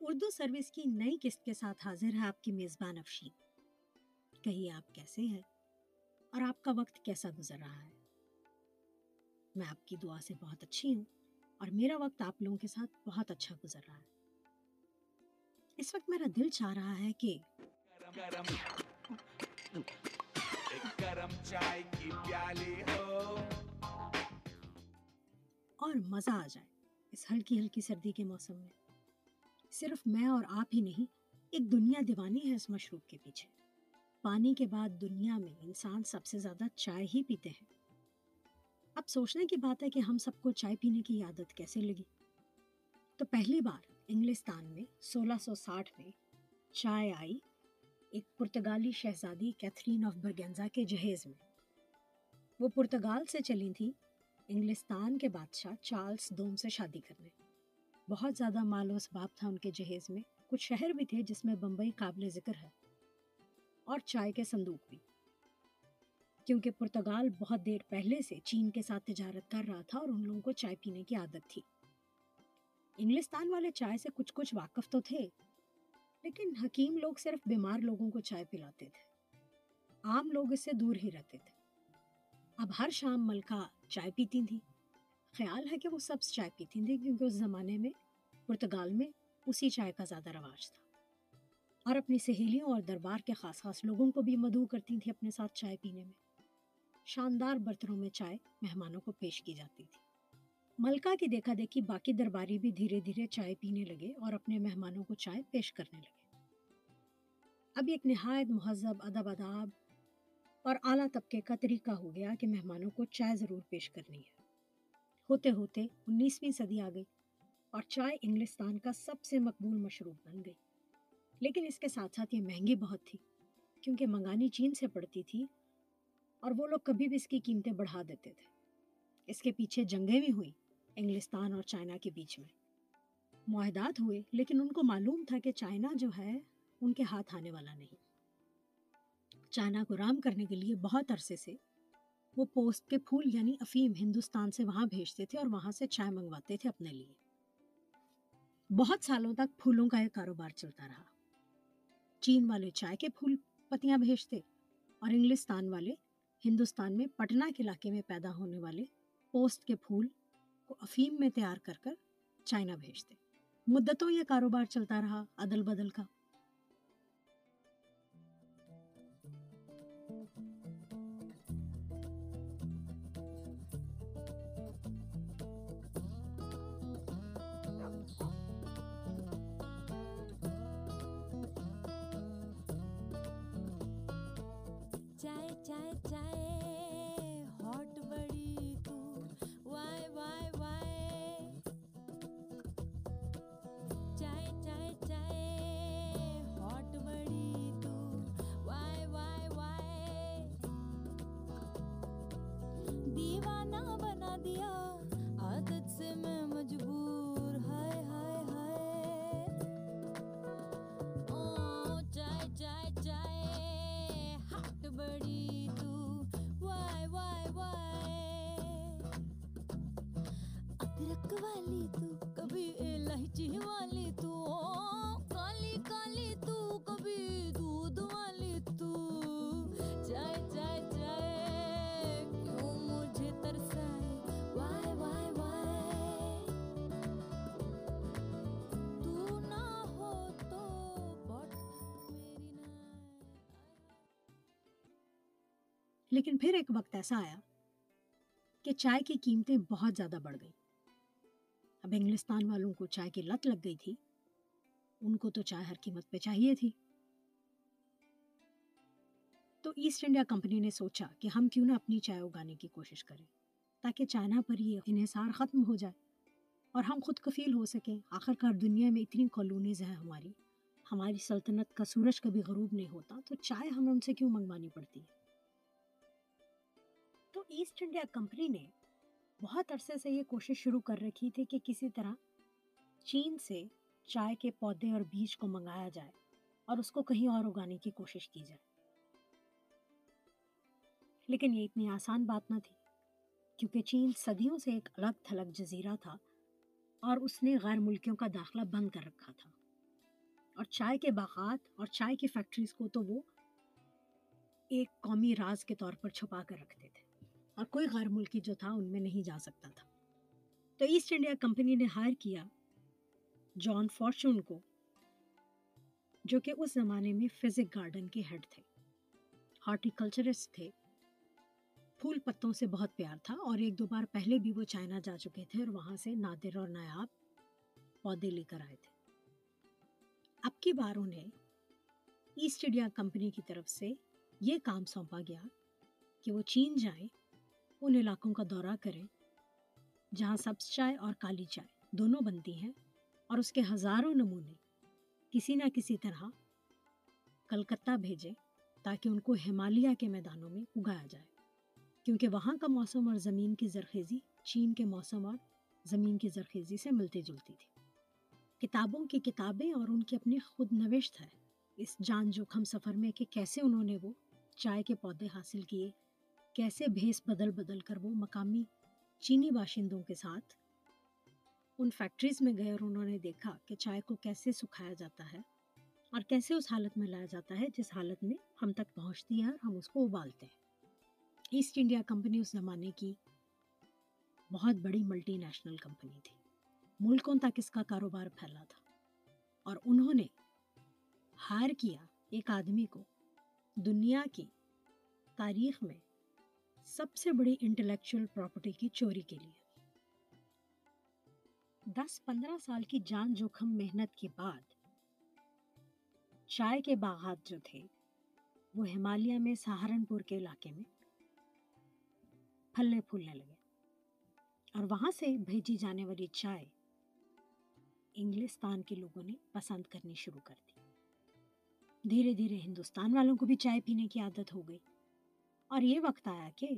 Urdu service کی نئی قسط کے ساتھ حاضر ہے آپ کی میزبان افشین۔ کہیے آپ کیسے ہیں؟ اور آپ کا وقت کیسا گزر رہا ہے؟ میں آپ کی دعا سے بہت اچھی ہوں اور میرا وقت آپ لوگوں کے ساتھ بہت اچھا گزر رہا ہے۔ اس وقت میرا دل چاہ رہا ہے کہ اور مزہ آ جائے اس ہلکی ہلکی سردی کے موسم میں۔ صرف میں اور آپ ہی نہیں، ایک دنیا دیوانی ہے اس مشروب کے پیچھے۔ پانی کے بعد دنیا میں انسان سب سے زیادہ چائے ہی پیتے ہیں۔ اب سوچنے کی بات ہے کہ ہم سب کو چائے پینے کی عادت کیسے لگی؟ تو پہلی بار انگلستان میں سولہ سو ساٹھ میں چائے آئی ایک پرتگالی شہزادی کیتھرین آف برگنزا کے جہیز میں۔ وہ پرتگال سے چلی تھیں، انگلستان کے بادشاہ چارلس دوم سے شادی کرنے۔ بہت زیادہ مال و اسباب تھا ان کے جہیز میں۔ کچھ شہر بھی تھے جس میں بمبئی قابل ذکر ہے، اور چائے کے صندوق بھی۔ کیونکہ پرتگال بہت دیر پہلے سے چین کے ساتھ تجارت کر رہا تھا اور ان لوگوں کو چائے پینے کی عادت تھی۔ انگلستان والے چائے سے کچھ کچھ واقف تو تھے، لیکن حکیم لوگ صرف بیمار لوگوں کو چائے پلاتے تھے۔ عام لوگ اس سے دور ہی رہتے تھے۔ اب ہر شام ملکہ چائے پیتی تھیں خیال ہے کہ وہ سب چائے پیتی تھیں کیونکہ اس زمانے میں پرتگال میں اسی چائے کا زیادہ رواج تھا۔ اور اپنی سہیلیوں اور دربار کے خاص خاص لوگوں کو بھی مدعو کرتی تھیں اپنے ساتھ چائے پینے میں۔ شاندار برتنوں میں چائے مہمانوں کو پیش کی جاتی تھی۔ ملکہ کی دیکھا دیکھی باقی درباری بھی دھیرے دھیرے چائے پینے لگے اور اپنے مہمانوں کو چائے پیش کرنے لگے۔ اب ایک نہایت مہذب، ادب اداب اور اعلیٰ طبقے کا طریقہ ہو گیا کہ مہمانوں کو چائے ضرور پیش کرنی ہے۔ ہوتے ہوتے انیسویں صدی آ گئی اور چائے انگلستان کا سب سے مقبول مشروب بن گئی۔ لیکن اس کے ساتھ ساتھ یہ مہنگی بہت تھی کیونکہ منگانی چین سے پڑتی تھی اور وہ لوگ کبھی بھی اس کی قیمتیں بڑھا دیتے تھے۔ اس کے پیچھے جنگیں بھی ہوئیں انگلستان اور چائنا کے بیچ میں۔ معاہدات ہوئے لیکن ان کو معلوم تھا کہ چائنا جو ہے ان کے ہاتھ آنے والا نہیں۔ چائنا کو رام کرنے کے لیے بہت عرصے سے وہ پوسٹ کے پھول یعنی افیم ہندوستان سے وہاں بھیجتے تھے اور وہاں سے چائے منگواتے تھے اپنے لیے۔ بہت سالوں تک پھولوں کا یہ کاروبار چلتا رہا۔ چین والے چائے کے پھول پتیاں بھیجتے اور انگلستان والے ہندوستان میں پٹنہ کے علاقے میں پیدا ہونے والے پوسٹ کے پھول کو افیم میں تیار کر کر چائنا بھیجتے۔ مدتوں یہ کاروبار چلتا رہا، عدل بدل کا۔ لیکن پھر ایک وقت ایسا آیا کہ چائے کی قیمتیں بہت زیادہ بڑھ گئی اب انگلستان والوں کو چائے کی لت لگ گئی تھی۔ ان کو تو چائے ہر قیمت پہ چاہیے تھی۔ تو ایسٹ انڈیا کمپنی نے سوچا کہ ہم کیوں نہ اپنی چائے اگانے کی کوشش کریں تاکہ چائنا پر یہ انحصار ختم ہو جائے اور ہم خود کفیل ہو سکیں۔ آخر کار دنیا میں اتنی کالونیز ہیں ہماری ہماری سلطنت کا سورج کبھی غروب نہیں ہوتا، تو چائے ہمیں ان سے کیوں منگوانی پڑتی ہے؟ ایسٹ انڈیا کمپنی نے بہت عرصے سے یہ کوشش شروع کر رکھی تھی کہ کسی طرح چین سے چائے کے پودے اور بیج کو منگایا جائے اور اس کو کہیں اور اگانے کی کوشش کی جائے۔ لیکن یہ اتنی آسان بات نہ تھی، کیونکہ چین صدیوں سے ایک الگ تھلگ جزیرہ تھا اور اس نے غیر ملکیوں کا داخلہ بند کر رکھا تھا۔ اور چائے کے باغات اور چائے کی فیکٹریز کو تو وہ ایک قومی راز کے طور پر چھپا کر رکھتے تھے۔ اور کوئی غیر ملکی جو تھا ان میں نہیں جا سکتا تھا۔ تو ایسٹ انڈیا کمپنی نے ہائر کیا جان فارچون کو، جو کہ اس زمانے میں فزک گارڈن کے ہیڈ تھے۔ ہارٹیکلچرسٹ تھے۔ پھول پتوں سے بہت پیار تھا اور ایک دو بار پہلے بھی وہ چائنا جا چکے تھے اور وہاں سے نادر اور نایاب پودے لے کر آئے تھے۔ اب کی بار انہیں ایسٹ انڈیا کمپنی کی طرف سے یہ کام سونپا گیا کہ وہ چین جائیں ان علاقوں کا دورہ کریں جہاں سبز چائے اور کالی چائے دونوں بنتی ہیں اور اس کے ہزاروں نمونے کسی نہ کسی طرح کلکتہ بھیجیں تاکہ ان کو ہمالیہ کے میدانوں میں اگایا جائے۔ کیونکہ وہاں کا موسم اور زمین کی زرخیزی چین کے موسم اور زمین کی زرخیزی سے ملتی جلتی تھی۔ کتابوں کی کتابیں اور ان کی اپنی خود نوشت ہے۔ اس جان جوخم سفر میں کہ کیسے انہوں نے وہ چائے کے پودے حاصل کیے کیسے بھیس بدل بدل کر وہ مقامی چینی باشندوں کے ساتھ ان فیکٹریز میں گئے اور انہوں نے دیکھا کہ چائے کو کیسے سکھایا جاتا ہے اور کیسے اس حالت میں لایا جاتا ہے جس حالت میں ہم تک پہنچتی ہے اور ہم اس کو ابالتے ہیں۔ ایسٹ انڈیا کمپنی اس زمانے کی بہت بڑی ملٹی نیشنل کمپنی تھی ملکوں تک اس کا کاروبار پھیلا تھا؟ اور انہوں نے ہائر کیا ایک آدمی کو دنیا کی تاریخ میں سب سے بڑی انٹلیکچوئل پراپرٹی کی چوری کے لیے۔ دس پندرہ سال کی جان جوخم محنت کے بعد چائے کے باغات جو تھے، وہ ہمالیہ میں سہارنپور کے علاقے میں پھلنے پھولنے لگے۔ اور وہاں سے بھیجی جانے والی چائے انگلستان کے لوگوں نے پسند کرنی شروع کر دی۔ دھیرے دھیرے ہندوستان والوں کو بھی چائے پینے کی عادت ہو گئی۔ اور یہ وقت آیا کہ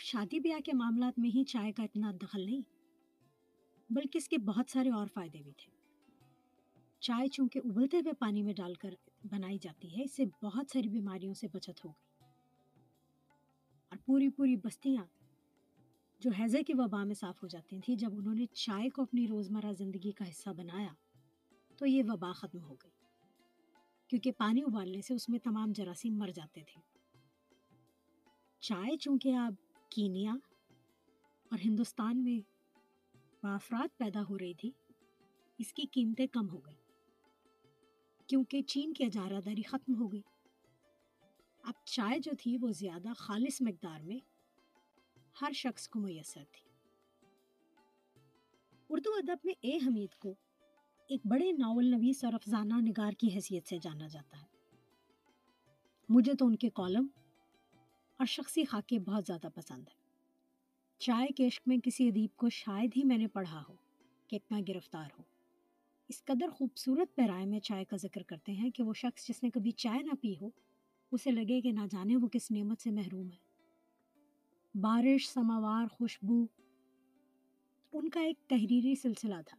صرف شادی بیاہ کے معاملات میں ہی چائے کا اتنا دخل نہیں، بلکہ اس کے بہت سارے اور فائدے بھی تھے۔ چائے چونکہ ابلتے ہوئے پانی میں ڈال کر بنائی جاتی ہے، اس سے بہت ساری بیماریوں سے بچت ہو گئی۔ اور پوری پوری بستیاں جو ہیضے کی وبا میں صاف ہو جاتی تھیں، جب انہوں نے چائے کو اپنی روزمرہ زندگی کا حصہ بنایا، تو یہ وبا ختم ہو گئی۔ کیونکہ پانی ابالنے سے اس میں تمام جراثیم مر جاتے تھے۔ چائے چونکہ اب کینیا اور ہندوستان میں بافرات پیدا ہو رہی تھی، اس کی قیمتیں کم ہو گئی کیونکہ چین کی اجارہ داری ختم ہو گئی۔ اب چائے جو تھی وہ زیادہ خالص مقدار میں ہر شخص کو میسر تھی۔ اردو ادب میں اے حمید کو ایک بڑے ناول نویس اور افزانہ نگار کی حیثیت سے جانا جاتا ہے۔ مجھے تو ان کے کالم اور شخصی خاکے بہت زیادہ پسند ہیں۔ چائے کے عشق میں کسی ادیب کو شاید ہی میں نے پڑھا ہو کہ اتنا گرفتار ہو۔ اس قدر خوبصورت پیرائے میں چائے کا ذکر کرتے ہیں کہ وہ شخص جس نے کبھی چائے نہ پی ہو، اسے لگے کہ نہ جانے وہ کس نعمت سے محروم ہے۔ بارش، سماوار، خوشبو، ان کا ایک تحریری سلسلہ تھا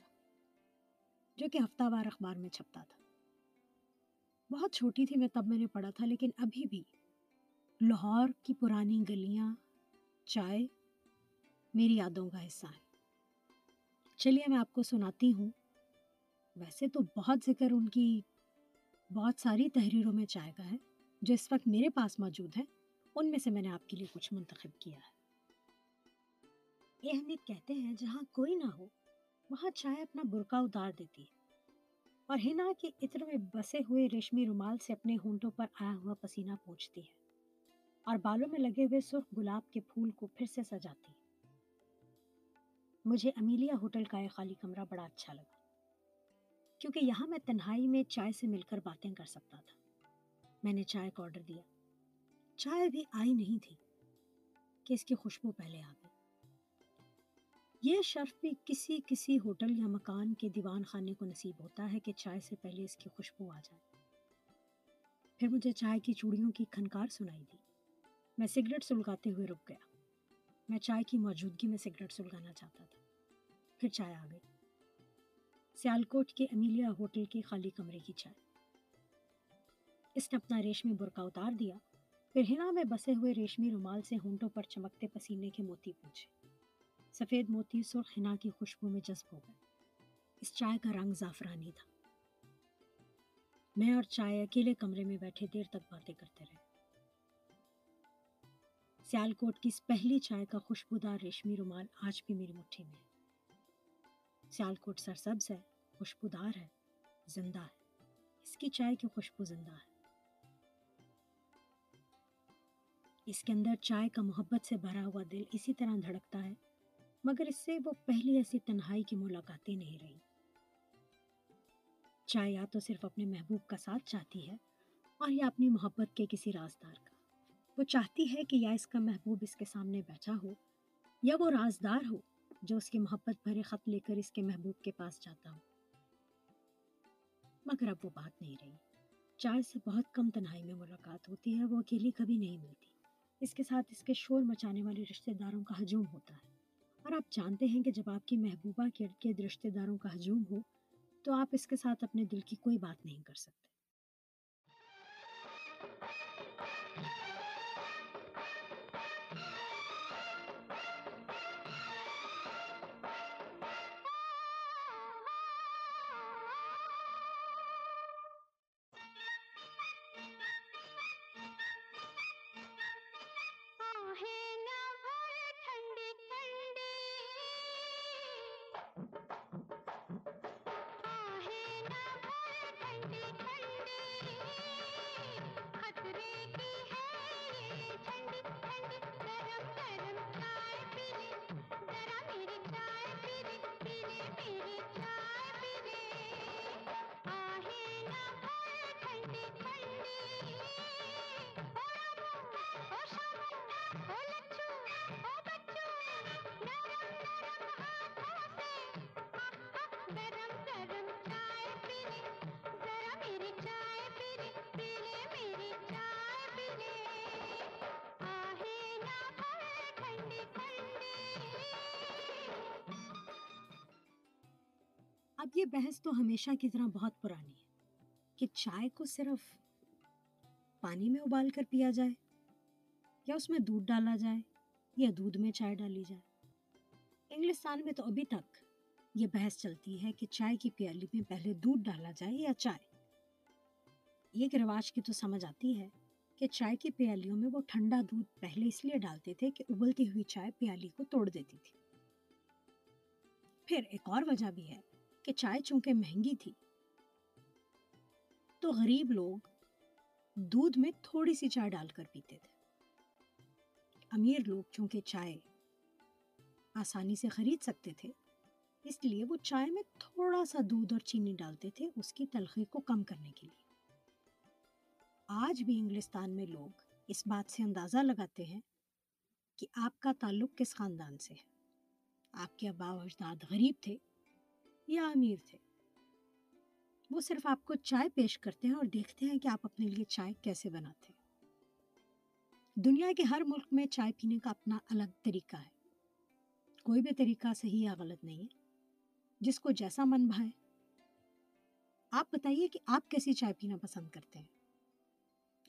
جو کہ ہفتہ وار اخبار میں چھپتا تھا۔ بہت چھوٹی تھی میں تب میں نے پڑھا تھا لیکن ابھی بھی لاہور کی پرانی گلیاں، چائے، میری یادوں کا حصہ ہے چلیے میں آپ کو سناتی ہوں۔ ویسے تو بہت ذکر ان کی بہت ساری تحریروں میں چائے کا ہے، جو اس وقت میرے پاس موجود ہے ان میں سے میں نے آپ کے لیے کچھ منتخب کیا ہے۔ یہ حمید کہتے ہیں، جہاں کوئی نہ ہو، وہاں چائے اپنا برقع اتار دیتی ہے۔ اور ہنا کے عطر میں بسے ہوئے ریشمی رومال سے اپنے ہونٹوں پر آیا ہوا پسینہ پوچھتی ہے۔ اور بالوں میں لگے ہوئے سرخ گلاب کے پھول کو پھر سے سجاتی۔ مجھے امیلیا ہوٹل کا ایک خالی کمرہ بڑا اچھا لگا، کیونکہ یہاں میں تنہائی میں چائے سے مل کر باتیں کر سکتا تھا۔ میں نے چائے کا آرڈر دیا۔ چائے بھی آئی نہیں تھی کہ اس کی خوشبو پہلے آ گئی۔ یہ شرف بھی کسی کسی ہوٹل یا مکان کے دیوان خانے کو نصیب ہوتا ہے کہ چائے سے پہلے اس کی خوشبو آ جائے۔ پھر مجھے چائے کی چوڑیوں کی کھنکار سنائی دی۔ میں سگریٹ سلگاتے ہوئے رک گیا۔ میں چائے کی موجودگی میں سگریٹ سلگانا چاہتا تھا۔ پھر چائے آ گئی۔ سیالکوٹ کے امیلیا ہوٹل کے خالی کمرے کی چائے۔ اس نے اپنا ریشمی برقع اتار دیا۔ پھر ہنا میں بسے ہوئے ریشمی رومال سے ہونٹوں پر چمکتے پسینے کے موتی پوچھے۔ سفید موتی سرخ ہنا کی خوشبو میں جذب ہو گئے۔ اس چائے کا رنگ زعفرانی تھا۔ میں اور چائے اکیلے کمرے میں بیٹھے دیر تک باتیں کرتے رہے۔ سیالکوٹ کی اس پہلی چائے کا خوشبودار ریشمی رومال آج بھی میری مٹھی میں ہے۔ سیالکوٹ سرسبز ہے، خوشبودار ہے، زندہ ہے۔ اس کی چائے کی خوشبو زندہ ہے۔ اس کے اندر چائے کا محبت سے بھرا ہوا دل اسی طرح دھڑکتا ہے، مگر اس سے وہ پہلی ایسی تنہائی کی ملاقاتیں نہیں رہی۔ چائے یا تو صرف اپنے محبوب کا ساتھ چاہتی ہے اور یا اپنی محبت کے کسی رازدار کا۔ وہ چاہتی ہے کہ یا اس کا محبوب اس کے سامنے بیٹھا ہو، یا وہ رازدار ہو جو اس کی محبت بھرے خط لے کر اس کے محبوب کے پاس جاتا ہو۔ مگر اب وہ بات نہیں رہی۔ چائے سے بہت کم تنہائی میں ملاقات ہوتی ہے، وہ اکیلی کبھی نہیں ملتی۔ اس کے ساتھ اس کے شور مچانے والے رشتہ داروں کا ہجوم ہوتا ہے۔ اور آپ جانتے ہیں کہ جب آپ کی محبوبہ کے ارد گرد رشتہ داروں کا ہجوم ہو، تو آپ اس کے ساتھ اپنے دل کی کوئی بات نہیں کر سکتے۔ اب یہ بحث تو ہمیشہ کی طرح بہت پرانی ہے کہ چائے کو صرف پانی میں ابال کر پیا جائے یا اس میں دودھ ڈالا جائے یا دودھ میں چائے ڈالی جائے۔ انگلستان میں تو ابھی تک یہ بحث چلتی ہے کہ چائے کی پیالی میں پہلے دودھ ڈالا جائے یا چائے۔ ایک رواج کی تو سمجھ آتی ہے کہ چائے کی پیالیوں میں وہ ٹھنڈا دودھ پہلے اس لیے ڈالتے تھے کہ ابلتی ہوئی چائے پیالی کو توڑ دیتی تھی۔ پھر ایک اور وجہ بھی ہے کہ چائے چونکہ مہنگی تھی۔ تو غریب لوگ دودھ میں تھوڑی سی چائے ڈال کر پیتے تھے۔ امیر لوگ چونکہ چائے آسانی سے خرید سکتے تھے، اس لیے وہ چائے میں تھوڑا سا دودھ اور چینی ڈالتے تھے اس کی تلخی کو کم کرنے کے لیے۔ آج بھی انگلستان میں لوگ اس بات سے اندازہ لگاتے ہیں کہ آپ کا تعلق کس خاندان سے ہے؟ آپ کے ابا و اجداد غریب تھے یا امیر تھے۔ وہ صرف آپ کو چائے پیش کرتے ہیں اور دیکھتے ہیں کہ آپ اپنے لیے چائے کیسے بناتے ہیں۔ دنیا کے ہر ملک میں چائے پینے کا اپنا الگ طریقہ ہے۔ کوئی بھی طریقہ صحیح یا غلط نہیں ہے۔ جس کو جیسا من بھائے۔ آپ بتائیے کہ آپ کیسی چائے پینا پسند کرتے ہیں؟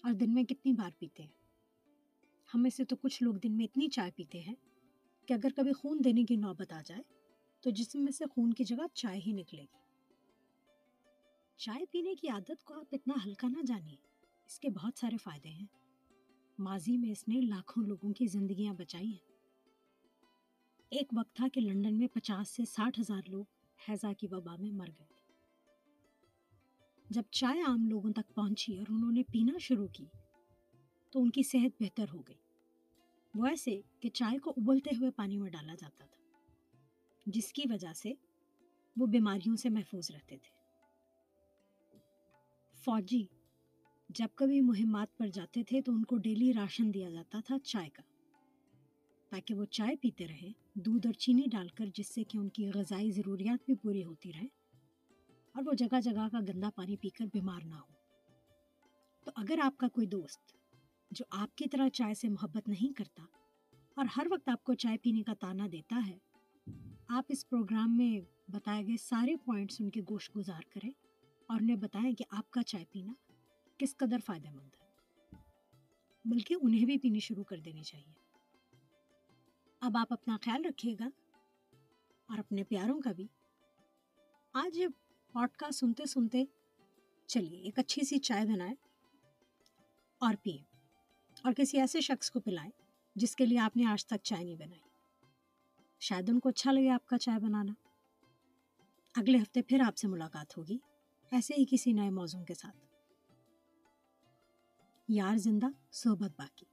اور دن میں کتنی بار پیتے ہیں؟ ہم میں سے تو کچھ لوگ دن میں اتنی چائے پیتے ہیں کہ اگر کبھی خون دینے کی نوبت آ جائے تو جسم میں سے خون کی جگہ چائے ہی نکلے گی۔ چائے پینے کی عادت کو آپ اتنا ہلکا نہ جانیے۔ اس کے بہت سارے فائدے ہیں۔ ماضی میں اس نے لاکھوں لوگوں کی زندگیاں بچائی ہیں۔ ایک وقت تھا کہ لندن میں پچاس سے ساٹھ ہزار لوگ ہیضہ کی وبا میں مر گئے تھے۔ جب چائے عام لوگوں تک پہنچی اور انہوں نے پینا شروع کی، تو ان کی صحت بہتر ہو گئی۔ وہ ایسے کہ چائے کو ابلتے ہوئے پانی میں ڈالا جاتا تھا۔ جس کی وجہ سے وہ بیماریوں سے محفوظ رہتے تھے۔ فوجی، جب کبھی مہمات پر جاتے تھے تو ان کو ڈیلی راشن دیا جاتا تھا چائے کا، تاکہ وہ چائے پیتے رہیں دودھ اور چینی ڈال کر، جس سے کہ ان کی غذائی ضروریات بھی پوری ہوتی رہیں اور وہ جگہ جگہ کا گندا پانی پی کر بیمار نہ ہو تو اگر آپ کا کوئی دوست جو آپ کی طرح چائے سے محبت نہیں کرتا اور ہر وقت آپ کو چائے پینے کا تانا دیتا ہے آپ اس پروگرام میں بتائے گئے سارے پوائنٹس ان کے گوشت گزار کریں اور انہیں بتائیں کہ آپ کا چائے پینا کس قدر فائدہ مند ہے۔ بلکہ انہیں بھی پینی شروع کر دینی چاہیے۔ اب آپ اپنا خیال رکھیے گا اور اپنے پیاروں کا بھی۔ آج پوڈ کاسٹ سنتے سنتے چلیے، ایک اچھی سی چائے بنائیں اور پئیں اور کسی ایسے شخص کو پلائیں جس کے لیے آپ نے آج تک چائے نہیں بنائی۔ شاید ان کو اچھا لگے آپ کا چائے بنانا۔ اگلے ہفتے پھر آپ سے ملاقات ہوگی، ایسے ہی کسی نئے موضوع کے ساتھ۔ یار زندہ، صحبت باقی۔